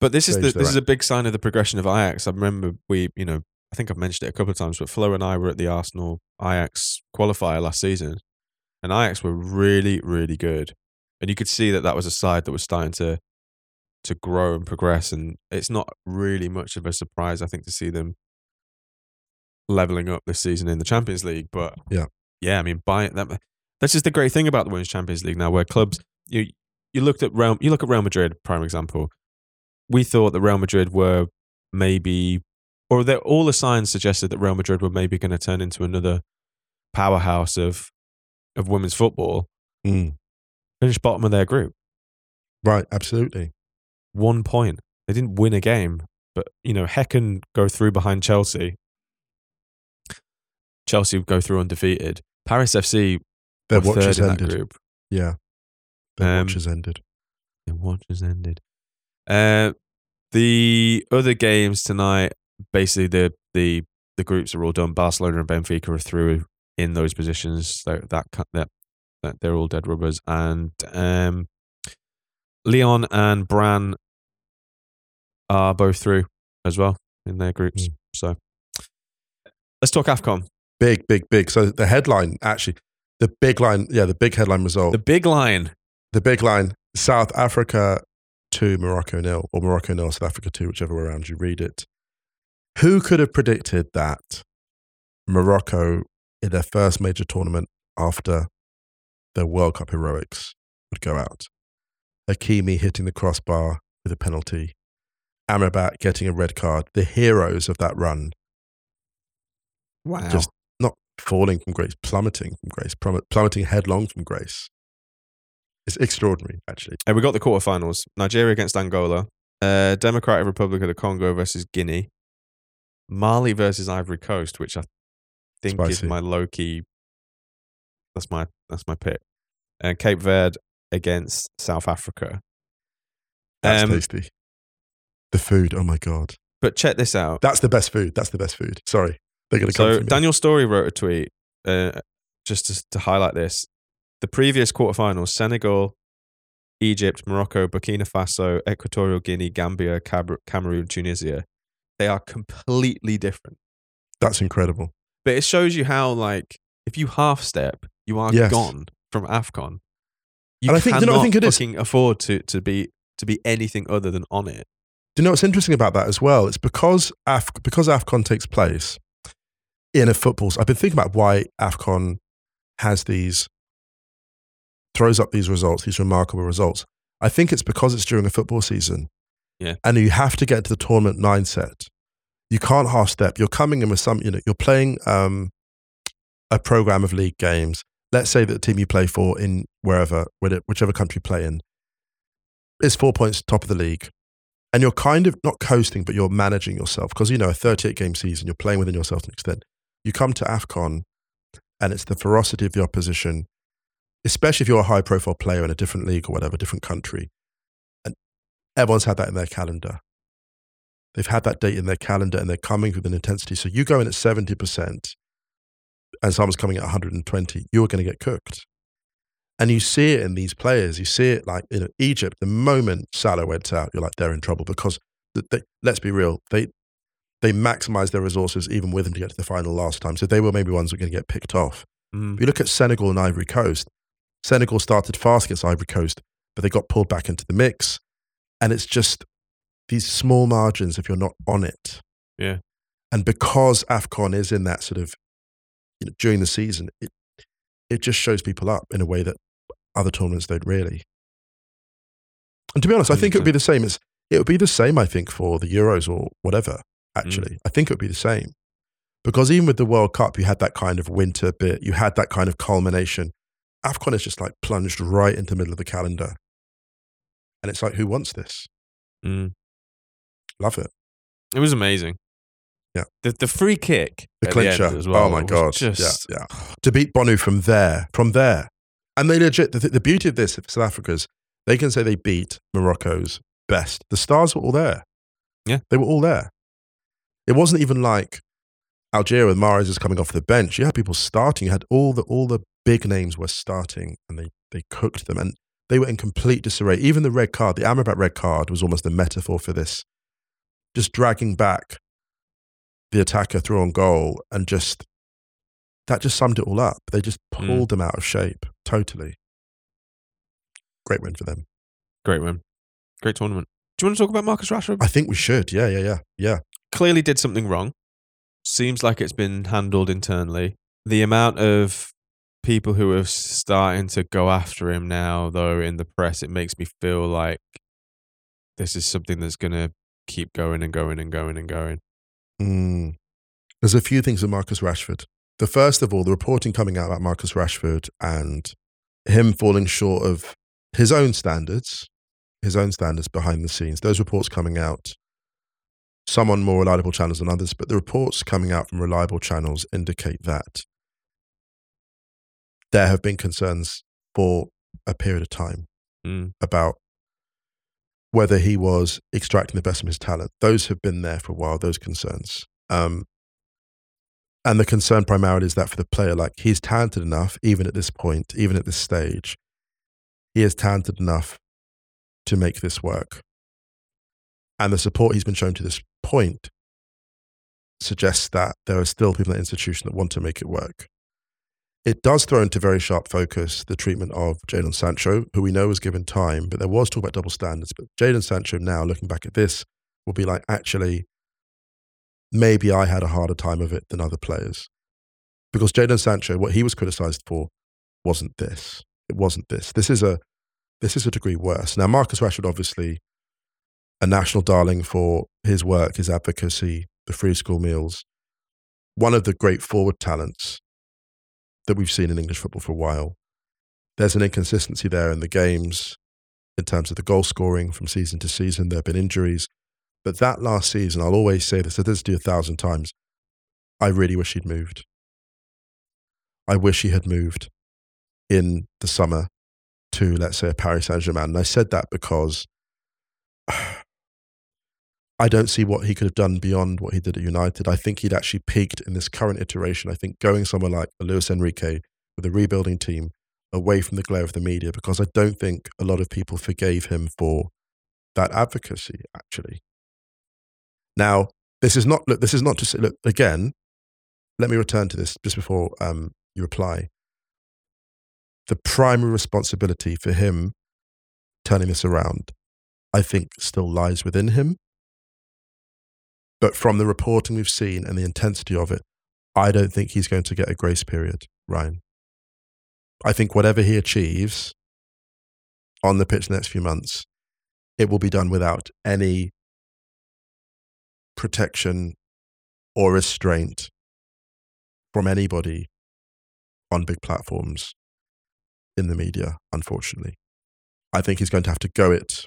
But this is the, this is a big sign of the progression of Ajax. I remember we, you know, I think I've mentioned it a couple of times, but Flo and I were at the Arsenal Ajax qualifier last season, and Ajax were really, really good, and you could see that that was a side that was starting to to grow and progress, and it's not really much of a surprise, I think, to see them leveling up this season in the Champions League. But Yeah. yeah, I mean, by that, that's just the great thing about the Women's Champions League now, where clubs you you looked at Real, you look at Real Madrid, prime example. We thought that Real Madrid were maybe, or that all the signs suggested that Real Madrid were maybe going to turn into another powerhouse of of women's football. Mm. Finished bottom of their group, Right, absolutely. one point. They didn't win a game, but you know, Häcken go through behind Chelsea. Chelsea would go through undefeated. Paris FC Their watch has ended. group. Yeah, their Um, watch has ended. The watch has ended. Uh, the other games tonight, basically the the the groups are all done. Barcelona and Benfica are through in those positions. So that that that they're all dead rubbers, and um, Lyon and Brann are both through as well in their groups. So let's talk Afcon. Big, big, big. So the headline, actually, the big line, yeah, the big headline result. The big line. the big line South Africa 2, Morocco nil, or Morocco nil, South Africa 2, whichever way around you read it. Who could have predicted that Morocco, in their first major tournament after their World Cup heroics, would go out? Hakimi hitting the crossbar with a penalty, Amrabat getting a red card, the heroes of that run Wow. just not falling from grace, plummeting from grace, plummeting headlong from grace. It's extraordinary, actually. And we got the quarterfinals: Nigeria against Angola, uh, Democratic Republic of the Congo versus Guinea, Mali versus Ivory Coast, which I think is my low key. That's my that's my pick, and Cape Verde against South Africa. That's Um, tasty. The food, oh my god, But check this out. that's the best food. That's the best food. Sorry, they're going to come So. Daniel Storey wrote a tweet uh, just to, to highlight this. The previous quarterfinals: Senegal, Egypt, Morocco, Burkina Faso, Equatorial Guinea, Gambia, Cab- Cameroon, Tunisia. They are completely different. That's incredible. But it shows you how, like, if you half step, you are Yes. gone from Afcon. You And I think- cannot you know I think it is? fucking afford to to be to be anything other than on it. Do you know what's interesting about that as well? It's because Af- because Afcon takes place in a football. I've been thinking about why Afcon has these throws up these results, these remarkable results. I think it's because it's during a football season. Yeah. And you have to get to the tournament mindset. You can't half step. You're coming in with some, you know, you're playing um, a program of league games. Let's say that the team you play for in wherever, which- whichever country you play in, is four points top of the league and you're kind of not coasting, but you're managing yourself because you know a 38 game season, you're playing within yourself to an extent. You come to Afcon, and it's the ferocity of the opposition, especially if you're a high profile player in a different league or whatever, different country, everyone's had that in their calendar. They've had that date in their calendar, and they're coming with an intensity. So you go in at 70 percent, and someone's coming at 120, you're going to get cooked. And you see it in these players. You see it like in Egypt. The moment Salah went out, you're like they're in trouble because th- they, let's be real. They they maximized their resources even with them to get to the final last time. So they were maybe ones that were going to get picked off. Mm. If you look at Senegal and Ivory Coast, Senegal started fast against Ivory Coast, but they got pulled back into the mix. And it's just these small margins if you're not on it. Yeah. And because AFCON is in that sort of, you know, during the season, it, it just shows people up in a way that other tournaments don't really. And to be honest, I think it would be the same as, it would be the same, I think, for the Euros or whatever, actually. Mm. I think it would be the same. Because even with the World Cup, you had that kind of winter bit, you had that kind of culmination. AFCON is just like plunged right into the middle of the calendar. And it's like, who wants this? Mm. Love it. It was amazing. Yeah. The the free kick. The the clincher. as well oh my God. Just, yeah, yeah. To beat Bounou from there, from there. And they legit, the, the beauty of this for South Africa's, they can say they beat Morocco's best. The stars were all there. Yeah. They were all there. It wasn't even like Algeria with Mahrez is coming off the bench. You had people starting. You had all the all the big names were starting and they, they cooked them. And they were in complete disarray. Even the red card, the Amrabat red card was almost a metaphor for this. Just dragging back the attacker through on goal and just that just summed it all up. They just hmm. pulled them out of shape totally. Great win for them. Great win. Great tournament. Do you want to talk about Marcus Rashford? I think we should. Yeah, yeah, yeah, yeah. Clearly did something wrong. Seems like it's been handled internally. The amount of people who are starting to go after him now, though, in the press, it makes me feel like this is something that's going to keep going and going and going and going. Mm. There's a few things with Marcus Rashford. The first of all, the reporting coming out about Marcus Rashford and him falling short of his own standards, his own standards behind the scenes. Those reports coming out, some on more reliable channels than others, but the reports coming out from reliable channels indicate that there have been concerns for a period of time Mm. about whether he was extracting the best from his talent. Those have been there for a while, those concerns. Um, and the concern primarily is that for the player, like he's talented enough, even at this point, even at this stage, he is talented enough to make this work. And the support he's been shown to this point suggests that there are still people in the institution that want to make it work. It does throw into very sharp focus the treatment of Jadon Sancho, who we know was given time, but there was talk about double standards. But Jadon Sancho now, looking back at this, will be like, actually, maybe I had a harder time of it than other players. Because Jadon Sancho, what he was criticized for wasn't this. It wasn't this. This is a this is a degree worse. Now, Marcus Rashford, obviously, a national darling for his work, his advocacy, the free school meals, one of the great forward talents that we've seen in English football for a while. There's an inconsistency there in the games in terms of the goal scoring from season to season. There have been injuries. But that last season, I'll always say this, I did this do a thousand times. I really wish he'd moved. I wish he had moved in the summer to, let's say, Paris Saint Germain. And I said that because I don't see what he could have done beyond what he did at United. I think he'd actually peaked in this current iteration. I think going somewhere like Luis Enrique with a rebuilding team away from the glare of the media, because I don't think a lot of people forgave him for that advocacy, actually. Now, this is not, look, this is not to say, look, again, let me return to this just before um, you reply. The primary responsibility for him turning this around, I think, still lies within him. But from the reporting we've seen and the intensity of it, I don't think he's going to get a grace period, Ryan. I think whatever he achieves on the pitch the next few months, it will be done without any protection or restraint from anybody on big platforms in the media, unfortunately. I think he's going to have to go it,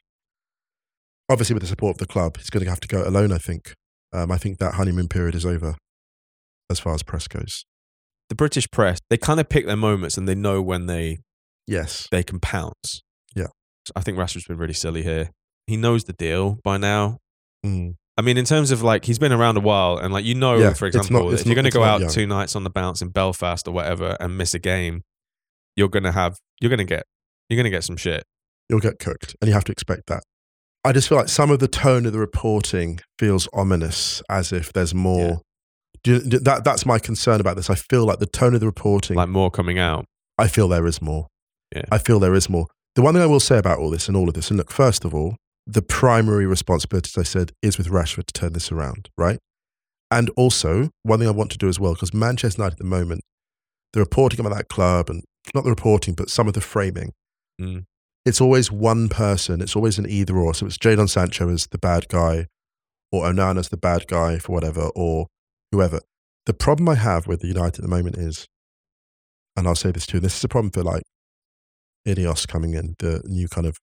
obviously, with the support of the club. He's going to have to go it alone, I think. Um, I think that honeymoon period is over as far as press goes. The British press, they kind of pick their moments and they know when they Yes. they can pounce. Yeah. So I think Rashford's been really silly here. He knows the deal by now. Mm. I mean, in terms of like, he's been around a while, and like, you know, Yeah, for it's not- example, it's if you're going to go out young. two nights on the bounce in Belfast or whatever and miss a game, you're gonna have you're gonna get you're gonna get some shit. You'll get cooked, and you have to expect that. I just feel like some of the tone of the reporting feels ominous, as if there's more. Do you, do- that that's my concern about this. I feel like the tone of the reporting. Like more coming out. I feel there is more. Yeah. I feel there is more. The one thing I will say about all this and all of this, and look, first of all, the primary responsibility, as I said, is with Rashford to turn this around, right? And also, one thing I want to do as well, because Manchester United at the moment, the reporting about that club, and not the reporting, but some of the framing, Mm. It's always one person. It's always an either or. So it's Jadon Sancho as the bad guy, or Onana as the bad guy for whatever, or whoever. The problem I have with the United at the moment is, and I'll say this too, this is a problem for like Ineos coming in, the new kind of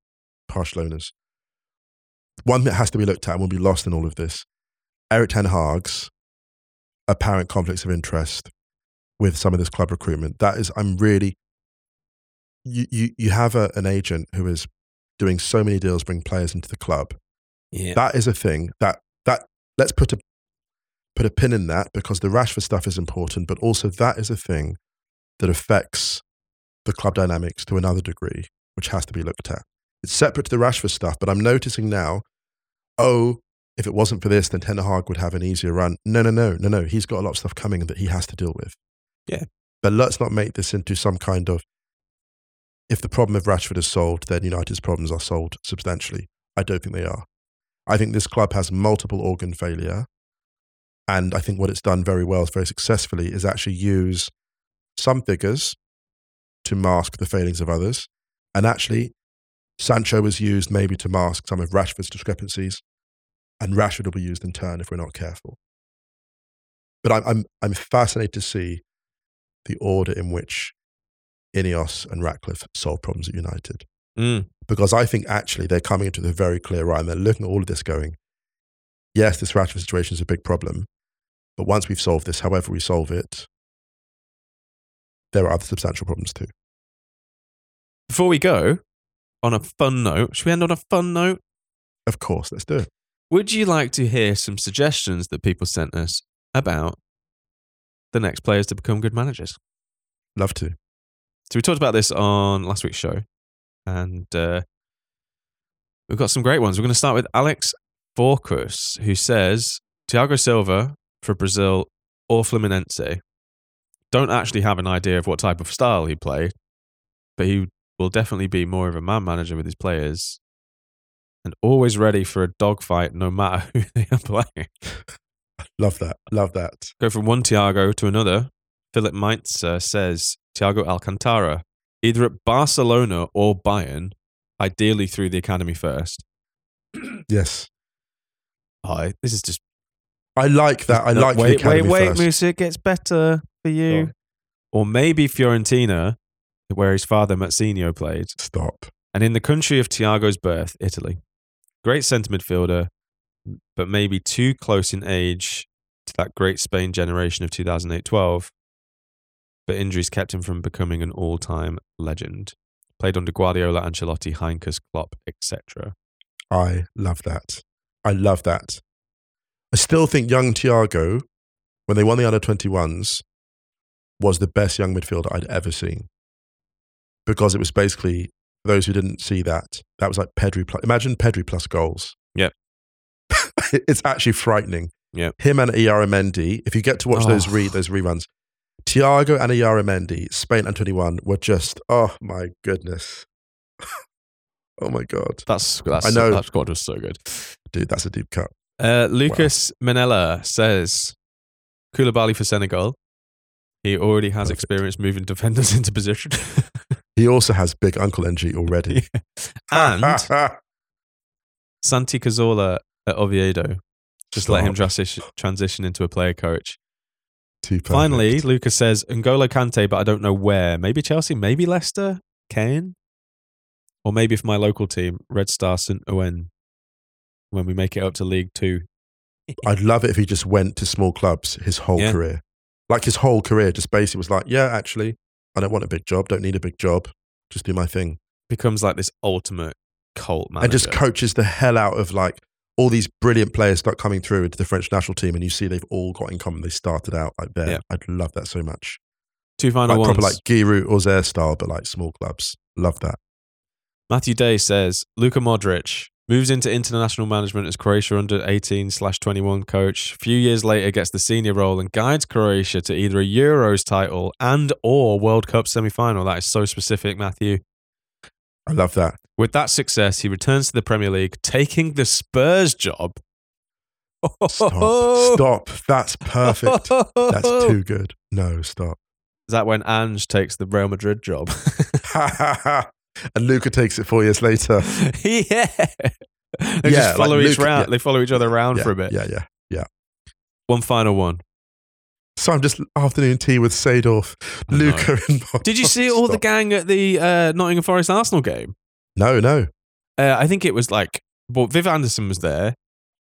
partial owners. One that has to be looked at and will be lost in all of this. Erik Ten Hag's apparent conflicts of interest with some of this club recruitment. That is, I'm really, you, you, you have a, an agent who is doing so many deals, bring players into the club. Yeah. That is a thing that, that let's put a, put a pin in that because the Rashford stuff is important, but also that is a thing that affects the club dynamics to another degree, which has to be looked at. It's separate to the Rashford stuff, but I'm noticing now, oh, if it wasn't for this, then Ten Hag would have an easier run. No, no, no, no, no. He's got a lot of stuff coming that he has to deal with. Yeah. But let's not make this into some kind of, if the problem of Rashford is solved, then United's problems are solved substantially. I don't think they are. I think this club has multiple organ failure. And I think what it's done very well, very successfully, is actually use some figures to mask the failings of others. And actually, Sancho was used maybe to mask some of Rashford's discrepancies, and Rashford will be used in turn if we're not careful. But I'm, I'm, I'm fascinated to see the order in which Ineos and Ratcliffe solve problems at United. Mm. Because I think actually they're coming into the very clear right and they're looking at all of this going, yes, this Rashford situation is a big problem, but once we've solved this, however we solve it, there are other substantial problems too. Before we go, on a fun note, should we end on a fun note? Of course, let's do it. Would you like to hear some suggestions that people sent us about the next players to become good managers? Love to. So we talked about this on last week's show, and uh, we've got some great ones. We're going to start with Alex Forcus, who says Thiago Silva for Brazil or Fluminense. Don't actually have an idea of what type of style he played, but he will definitely be more of a man manager with his players, and always ready for a dogfight no matter who they are playing. Love that. Love that. Go from one Thiago to another. Philip Meitzer says Thiago Alcantara, either at Barcelona or Bayern, ideally through the academy first. Yes. Hi, this is just. I like that. I No, like wait, the academy wait, wait, first. Musa, it gets better for you. On. Or maybe Fiorentina, where his father Mazinho played, Stop. and in the country of Thiago's birth, Italy. Great centre midfielder, but maybe too close in age to that great Spain generation of 2008 12. But injuries kept him from becoming an all time legend. Played under Guardiola, Ancelotti, Heynckes, Klopp, etc. I love that. I love that. I still think young Thiago, when they won the under 21s, was the best young midfielder I'd ever seen. Because it was basically, those who didn't see that, that was like Pedri plus, imagine Pedri plus goals. Yeah. it's actually frightening. Yeah. Him and Mendy, if you get to watch those Oh. re, those reruns, Thiago and Illarramendi, Spain and 21, were just, oh my goodness. oh my God. That's, that's I know. that squad was so good. Dude, that's a deep cut. Uh, Lucas Manella says Koulibaly for Senegal. He already has Perfect. experience moving defenders into position. He also has big Uncle NG already. and Santi Cazorla at Oviedo. Just let him transition, transition into a player coach. Too perfect. Finally, Lucas says N'Golo Kante, but I don't know where. Maybe Chelsea, maybe Leicester, Caen, or maybe for my local team, Red Star St. Ouen, when we make it up to League Two. I'd love it if he just went to small clubs his whole Yeah. career. Like his whole career, just basically was like, yeah, actually, I don't want a big job, don't need a big job, just do my thing. Becomes like this ultimate cult manager. And just coaches the hell out of like all these brilliant players start coming through into the French national team, and you see they've all got in common. They started out like there. Yeah. I'd love that so much. Two final like ones. proper like Giroud or Zaire style, but like small clubs. Love that. Matthew Day says Luka Modric moves into international management as Croatia under 18 slash 21 coach. A few years later, gets the senior role and guides Croatia to either a Euros title and or World Cup semi final. That is so specific, Matthew. I love that. With that success, he returns to the Premier League, taking the Spurs job. Stop. Stop. That's perfect. That's too good. No, stop. Is that when Ange takes the Real Madrid job? and Luka takes it four years later. yeah. They Yeah, just follow like each Luka- round. yeah. They follow each other around yeah, for a bit. Yeah, yeah, yeah. One final one. So I'm just afternoon tea with Sadorf. Luca, and Did you see all the gang at the uh, Nottingham Forest Arsenal game? No, no. Uh, I think it was like, well, Viv Anderson was there.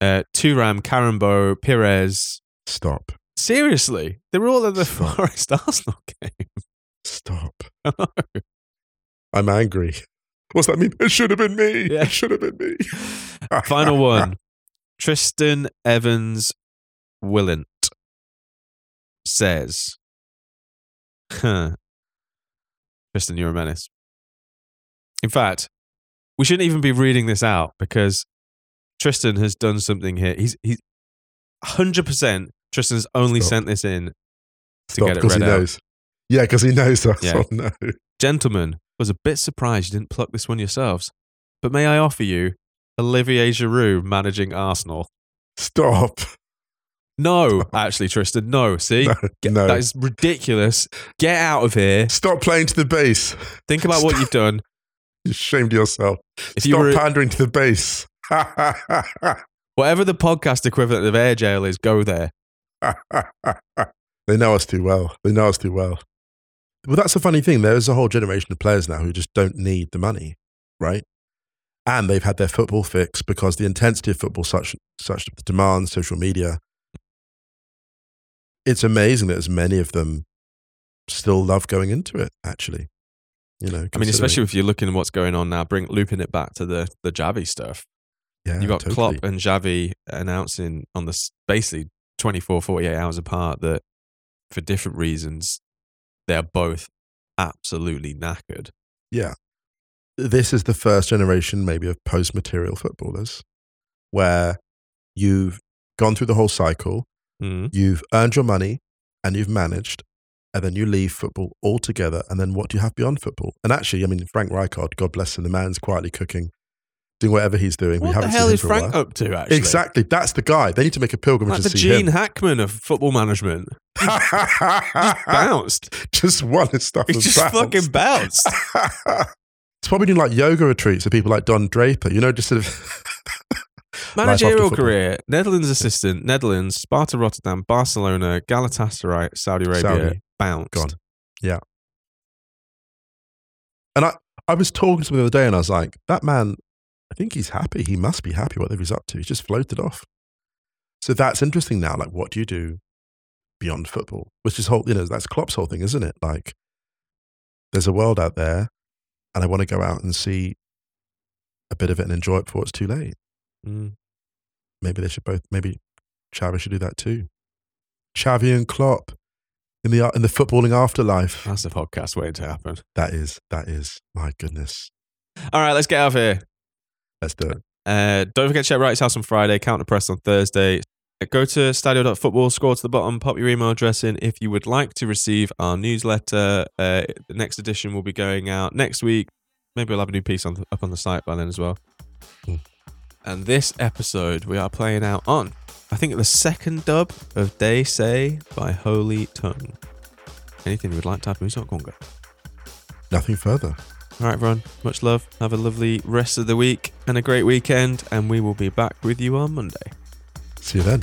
Uh, Thuram, Karembeu, Pires. Stop. Seriously, they were all at the Stop. Forest Arsenal game. Stop. I'm angry. What's that mean? It should have been me. Yeah. It should have been me. Final one. Tristan Evans Willant says, huh. Tristan, you're a menace. In fact, we shouldn't even be reading this out because Tristan has done something here. He's he's hundred percent. Tristan's only Stop. sent this in to Stop, get it because he read out. knows. Yeah, because he knows us. Yeah. Oh, no. Gentlemen, was a bit surprised you didn't pluck this one yourselves. But may I offer you Olivier Giroud managing Arsenal? Stop. No, actually, Tristan, no. See, No, Get- no. that is ridiculous. Get out of here. Stop playing to the base. Think about what you've done. You shamed yourself. If Stop you were pandering to the base. whatever the podcast equivalent of air jail is, go there. they know us too well. They know us too well. Well, that's a funny thing. There's a whole generation of players now who just don't need the money, right? And they've had their football fix because the intensity of football, such such the demand, social media. It's amazing that as many of them still love going into it. Actually, you know, I mean, especially if you're looking at what's going on now, bring looping it back to the the Xavi stuff. yeah, you got totally. Klopp and Xavi announcing on this basically 24, 48 hours apart that for different reasons they're both absolutely knackered. Yeah. This is the first generation, maybe, of post material footballers where you've gone through the whole cycle, Mm. you've earned your money, and you've managed, and then you leave football altogether. And then what do you have beyond football? And actually, I mean, Frank Rijkaard, God bless him, the man's quietly cooking, doing whatever he's doing. we What the haven't hell seen is Frank up to, actually? Exactly. That's the guy. They need to make a pilgrimage Like to the see Gene him. Hackman of football management. Bounced. just one his stuff. He just fucking bounced. it's probably doing like yoga retreats for people like Don Draper, you know, just sort of Managerial career: Netherlands assistant, Netherlands, Sparta Rotterdam, Barcelona, Galatasaray, Saudi Arabia, Saudi. Bounced. Gone. Yeah. And I, I was talking to someone the other day and I was like, that man, I think he's happy. He must be happy whatever he's up to. He's just floated off. So that's interesting now. Like, what do you do beyond football? Which is whole, you know, that's Klopp's whole thing, isn't it? Like, there's a world out there and I want to go out and see a bit of it and enjoy it before it's too late. Mm. Maybe they should both, maybe Xavi should do that too. Xavi and Klopp in the, in the footballing afterlife. That's a podcast waiting to happen. That is, that is, my goodness. All right, let's get out of here. Let's do it. Uh, don't forget to check Wright's House on Friday, Counter Press on Thursday. Go to stadio.football, scroll to the bottom, pop your email address in if you would like to receive our newsletter. Uh, the next edition will be going out next week. Maybe we'll have a new piece on the, up on the site by then as well. Hmm. And this episode we are playing out on, I think, the second dub of Day Say by Holy Tongue. Anything you would like to have, Musa Okwonga. Nothing further. All right, everyone. Much love. Have a lovely rest of the week and a great weekend. And we will be back with you on Monday. See you then.